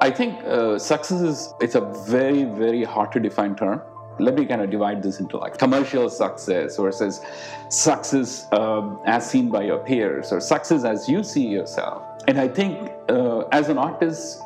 I think uh, success is it's a very very hard to define term. Let me kind of divide this into like commercial success versus success um, as seen by your peers or success as you see yourself. And I think uh, as an artist,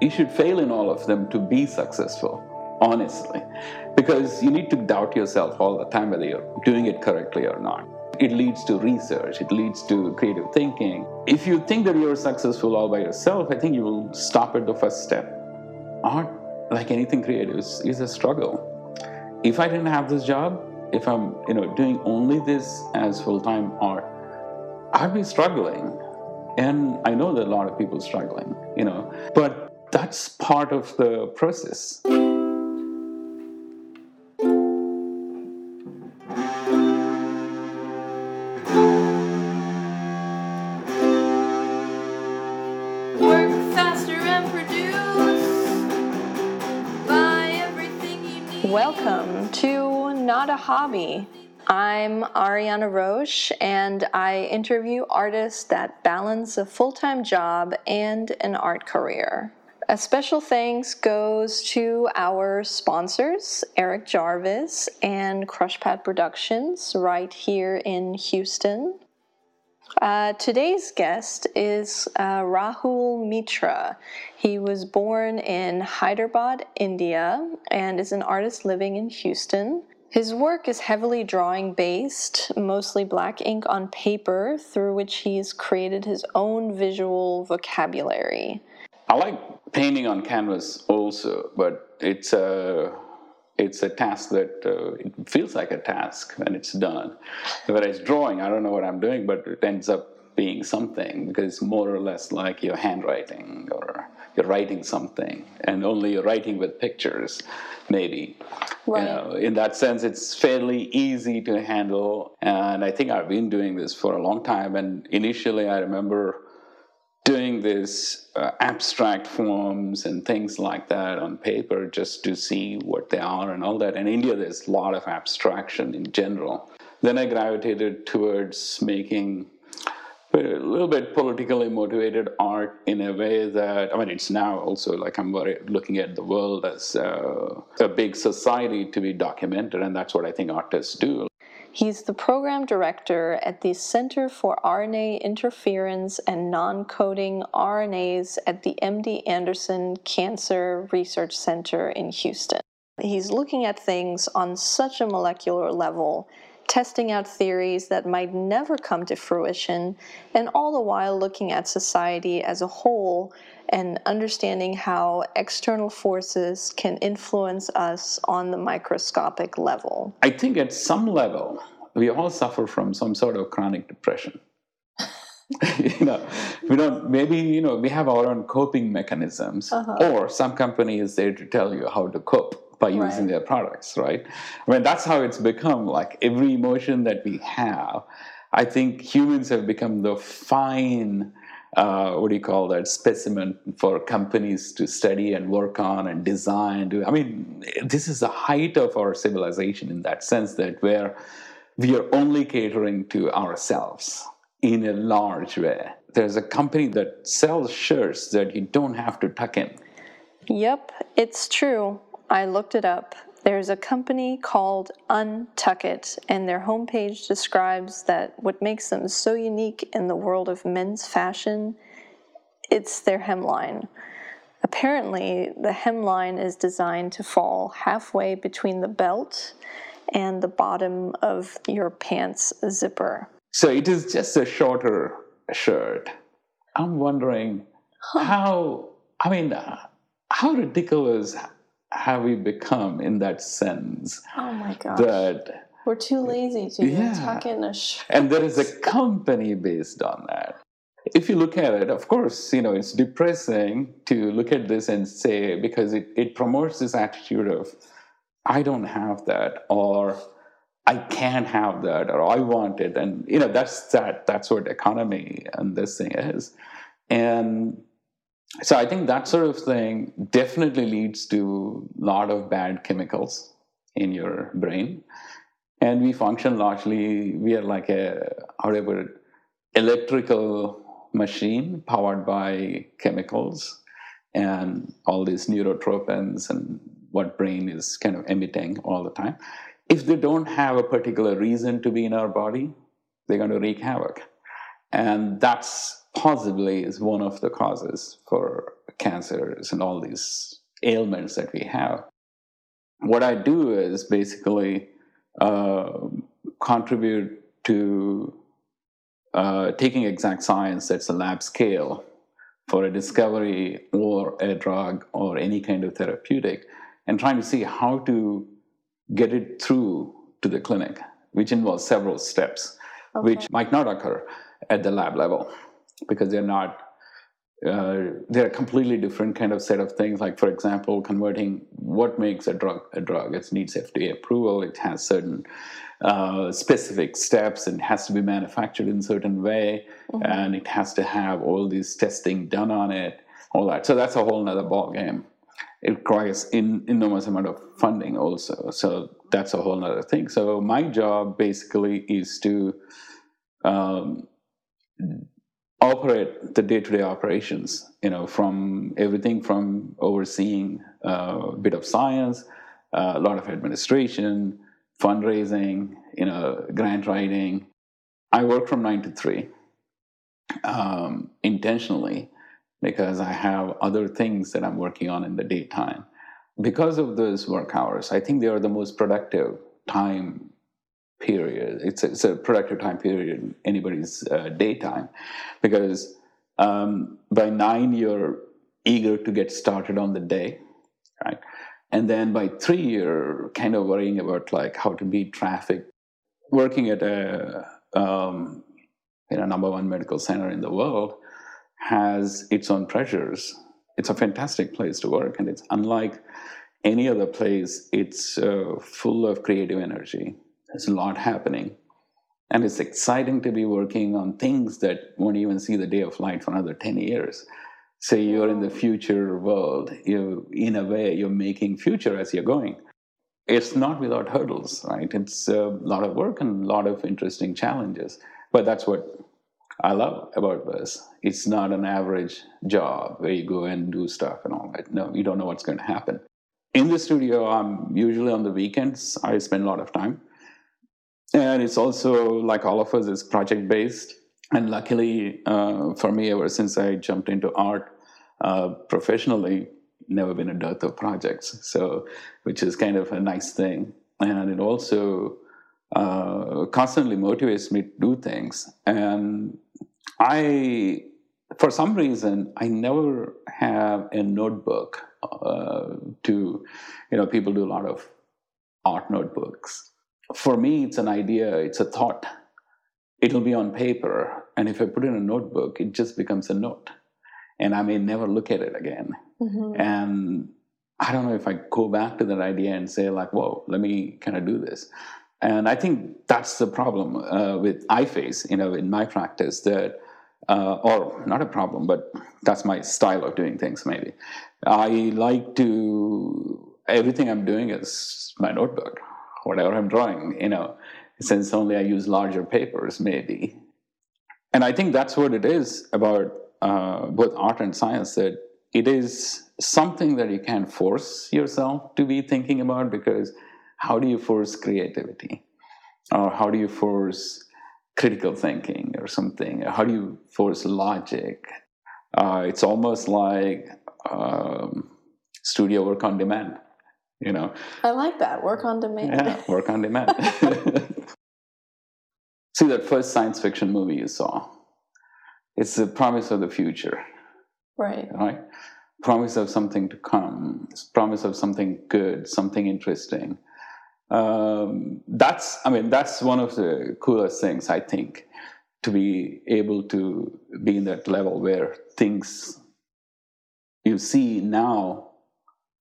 you should fail in all of them to be successful, honestly, because you need to doubt yourself all the time whether you're doing it correctly or not. It leads to research, it leads to creative thinking. If you think that you're successful all by yourself, I think you will stop at the first step. Art, like anything creative, is, is a struggle. If I didn't have this job, if I'm you know doing only this as full-time art, I'd be struggling. And I know that a lot of people struggling, you know, but that's part of the process. Hobby. I'm Ariane Roesch, and I interview artists that balance a full time job and an art career. A special thanks goes to our sponsors, Eric Jarvis and Crushpad Productions, right here in Houston. Uh, today's guest is uh, Rahul Mitra. He was born in Hyderabad, India, and is an artist living in Houston. His work is heavily drawing based, mostly black ink on paper, through which he's created his own visual vocabulary. I like painting on canvas also, but it's a it's a task that uh, it feels like a task when it's done. Whereas drawing, I don't know what I'm doing, but it ends up being something because it's more or less like your handwriting or you're writing something, and only you're writing with pictures, maybe. Right. You know, in that sense, it's fairly easy to handle, and I think I've been doing this for a long time. And initially, I remember doing these uh, abstract forms and things like that on paper just to see what they are and all that. In India, there's a lot of abstraction in general. Then I gravitated towards making a little bit politically motivated art in a way that I mean, it's now also like I'm looking at the world as uh, a big society to be documented, and that's what I think artists do. He's the program director at the Center for RNA Interference and Non Coding RNAs at the MD Anderson Cancer Research Center in Houston. He's looking at things on such a molecular level, testing out theories that might never come to fruition, and all the while looking at society as a whole and understanding how external forces can influence us on the microscopic level. I think at some level, we all suffer from some sort of chronic depression. you know, we don't, maybe, you know, we have our own coping mechanisms, Uh-huh. or some company is there to tell you how to cope by using Right. their products, right? I mean, that's how it's become. Like every emotion that we have, I think humans have become the fine, uh, what do you call that, specimen for companies to study and work on and design. I mean, this is the height of our civilization in that sense that where we are only catering to ourselves in a large way. There's a company that sells shirts that you don't have to tuck in. Yep, it's true. I looked it up. There's a company called UNTUCKit, and their homepage describes that what makes them so unique in the world of men's fashion, it's their hemline. Apparently, the hemline is designed to fall halfway between the belt and the bottom of your pants zipper. So it is just a shorter shirt. I'm wondering how, I mean, uh, how ridiculous have we become in that sense Oh my gosh. that We're too lazy to even Yeah. tuck in a shirt. and there is a company based on that if you look at it of course you know it's depressing to look at this and say because it, it promotes this attitude of i don't have that or i can't have that or i want it and you know that's that that's what economy and this thing is and so i think that sort of thing definitely leads to a lot of bad chemicals in your brain and we function largely we are like a how do I put it electrical machine powered by chemicals and all these neurotrophins and what brain is kind of emitting all the time. If they don't have a particular reason to be in our body, they're going to wreak havoc. And that's possibly is one of the causes for cancers and all these ailments that we have. What I do is basically uh, contribute to uh, taking exact science that's a lab scale for a discovery or a drug or any kind of therapeutic and trying to see how to get it through to the clinic, which involves several steps, okay. which might not occur at the lab level because they're not uh, they're a completely different kind of set of things. Like, for example, converting what makes a drug a drug. It needs FDA approval. It has certain uh, specific steps and has to be manufactured in certain way, mm-hmm. and it has to have all this testing done on it. All that. So that's a whole other ball game. It requires in, enormous amount of funding also. So that's a whole other thing. So my job basically is to um, operate the day-to-day operations you know from everything from overseeing uh, a bit of science uh, a lot of administration fundraising you know grant writing. I work from 9 to 3 um, intentionally because i have other things that i'm working on in the daytime. Because of those work hours i think they are the most productive time period. It's a, it's a productive time period in anybody's uh, daytime because um, by nine, you're eager to get started on the day, right? And then by three, you're kind of worrying about like how to beat traffic. Working at a um, you know, number one medical center in the world has its own pressures. It's a fantastic place to work, and it's unlike any other place. It's uh, full of creative energy there's a lot happening. And it's exciting to be working on things that won't even see the day of light for another 10 years. So you're in the future world. You, in a way, you're making future as you're going. It's not without hurdles, right? It's a lot of work and a lot of interesting challenges. But that's what I love about this. It's not an average job where you go and do stuff and all that. No, you don't know what's going to happen. In the studio, I'm usually on the weekends. I spend a lot of time and it's also like all of us is project based and luckily uh, for me ever since i jumped into art uh, professionally never been a dearth of projects. So which is kind of a nice thing. And it also uh, constantly motivates me to do things. And i for some reason i never have a notebook uh, to you know people do a lot of art notebooks for me, it's an idea, it's a thought. It'll be on paper. And if I put it in a notebook, it just becomes a note. And I may never look at it again. Mm-hmm. And I don't know if I go back to that idea and say, like, whoa, let me kind of do this. And I think that's the problem uh, with I face, you know, in my practice that, uh, or not a problem, but that's my style of doing things, maybe. I like to, everything I'm doing is my notebook whatever I'm drawing, you know, since only I use larger papers, maybe. And I think that's what it is about uh, both art and science that it is something that you can't force yourself to be thinking about because how do you force creativity? Or how do you force critical thinking or something? How do you force logic? Uh, it's almost like um, studio work on demand you know? I like that. Work on demand. Yeah work on demand. See that first science fiction movie you saw it's the promise of the future. Right. Right? Promise of something to come promise of something good something interesting. Um, that's i mean that's one of the coolest things i think to be able to be in that level where things you see now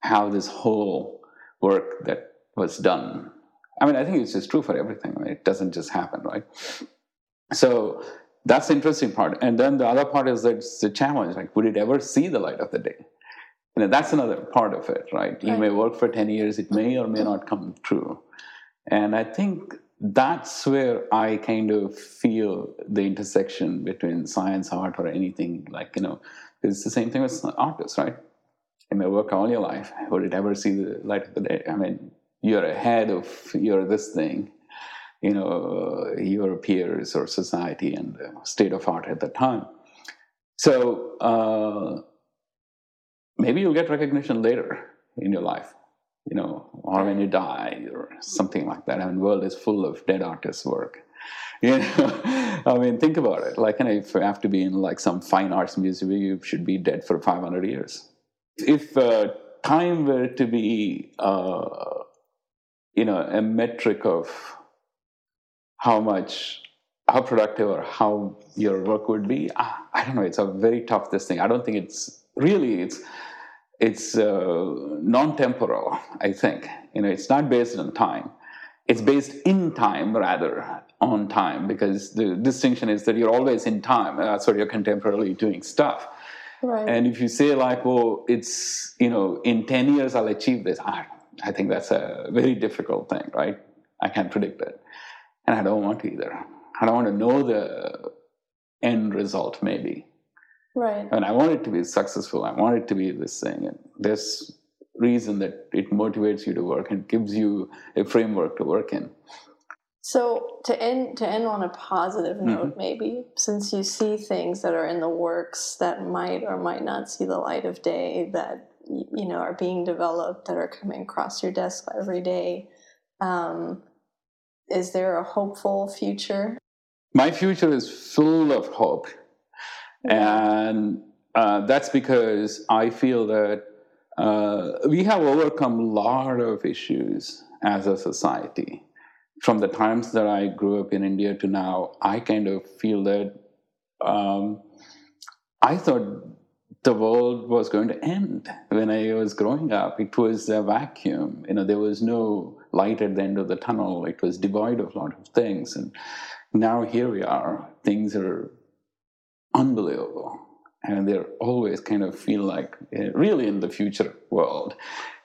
how this whole work that was done. I mean, I think it's just true for everything. I mean, it doesn't just happen, right? So that's the interesting part. And then the other part is that it's the challenge. Like, would it ever see the light of the day? You know, that's another part of it, right? right? You may work for 10 years, it may or may not come true. And I think that's where I kind of feel the intersection between science, art, or anything like, you know, it's the same thing with artists, right? You may work all your life. Would it ever see the light of the day? I mean, you're ahead of your this thing, you know, your peers or society and state of art at the time. So uh, maybe you'll get recognition later in your life, you know, or when you die or something like that. I mean, the world is full of dead artists' work. You know, I mean, think about it. Like, you know, if you have to be in like some fine arts museum, you should be dead for 500 years. If uh, time were to be, uh, you know, a metric of how much, how productive or how your work would be, ah, I don't know. It's a very tough this thing. I don't think it's really it's it's uh, non-temporal. I think you know it's not based on time. It's based in time rather on time because the distinction is that you're always in time. That's what you're contemporarily doing stuff. Right. And if you say like, well, it's you know, in ten years I'll achieve this, I, I think that's a very difficult thing, right? I can't predict it, and I don't want to either. I don't want to know the end result, maybe. right. And I want it to be successful. I want it to be this thing. And there's reason that it motivates you to work and gives you a framework to work in. So to end to end on a positive note, maybe since you see things that are in the works that might or might not see the light of day, that you know are being developed, that are coming across your desk every day, um, is there a hopeful future? My future is full of hope. And uh, that's because I feel that uh, we have overcome a lot of issues as a society. From the times that I grew up in India to now, I kind of feel that um, I thought the world was going to end when I was growing up. It was a vacuum. You know, there was no light at the end of the tunnel. It was devoid of a lot of things. And now here we are. Things are unbelievable. And they're always kind of feel like uh, really in the future world.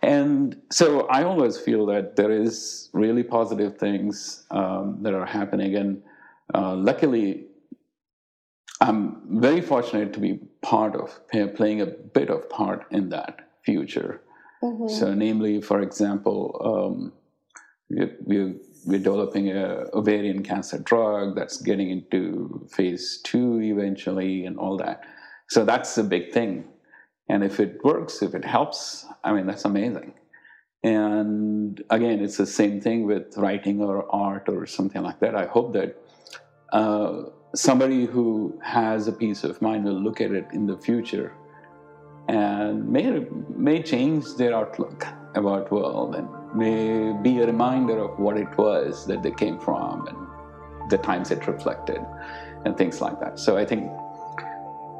And so I always feel that there is really positive things um, that are happening. And uh, luckily, I'm very fortunate to be part of, playing a bit of part in that future. Mhm. So, namely, for example, um, we, we, we're developing a ovarian cancer drug that's getting into phase two eventually, and all that. So that's a big thing. And if it works, if it helps, I mean, that's amazing. And again, it's the same thing with writing or art or something like that. I hope that uh, somebody who has a peace of mind will look at it in the future and may, may change their outlook about world and may be a reminder of what it was that they came from and the times it reflected and things like that. So I think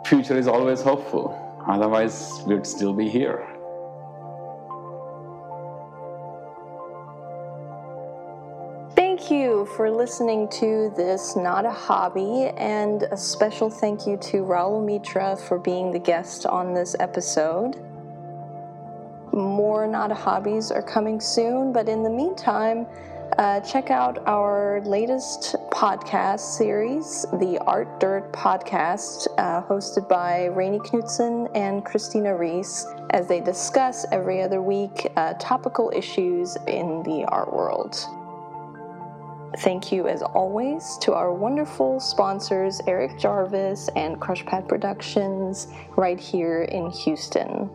future is always hopeful. Otherwise, we'd still be here. Thank you for listening to this Not a Hobby, and a special thank you to Rahul Mitra for being the guest on this episode. More Not a Hobbies are coming soon, but in the meantime, uh, check out our latest podcast series, the Art Dirt Podcast, uh, hosted by Rainey Knudson and Christina Rees, as they discuss every other week uh, topical issues in the art world. Thank you, as always, to our wonderful sponsors, Eric Jarvis and Crushpad Productions, right here in Houston.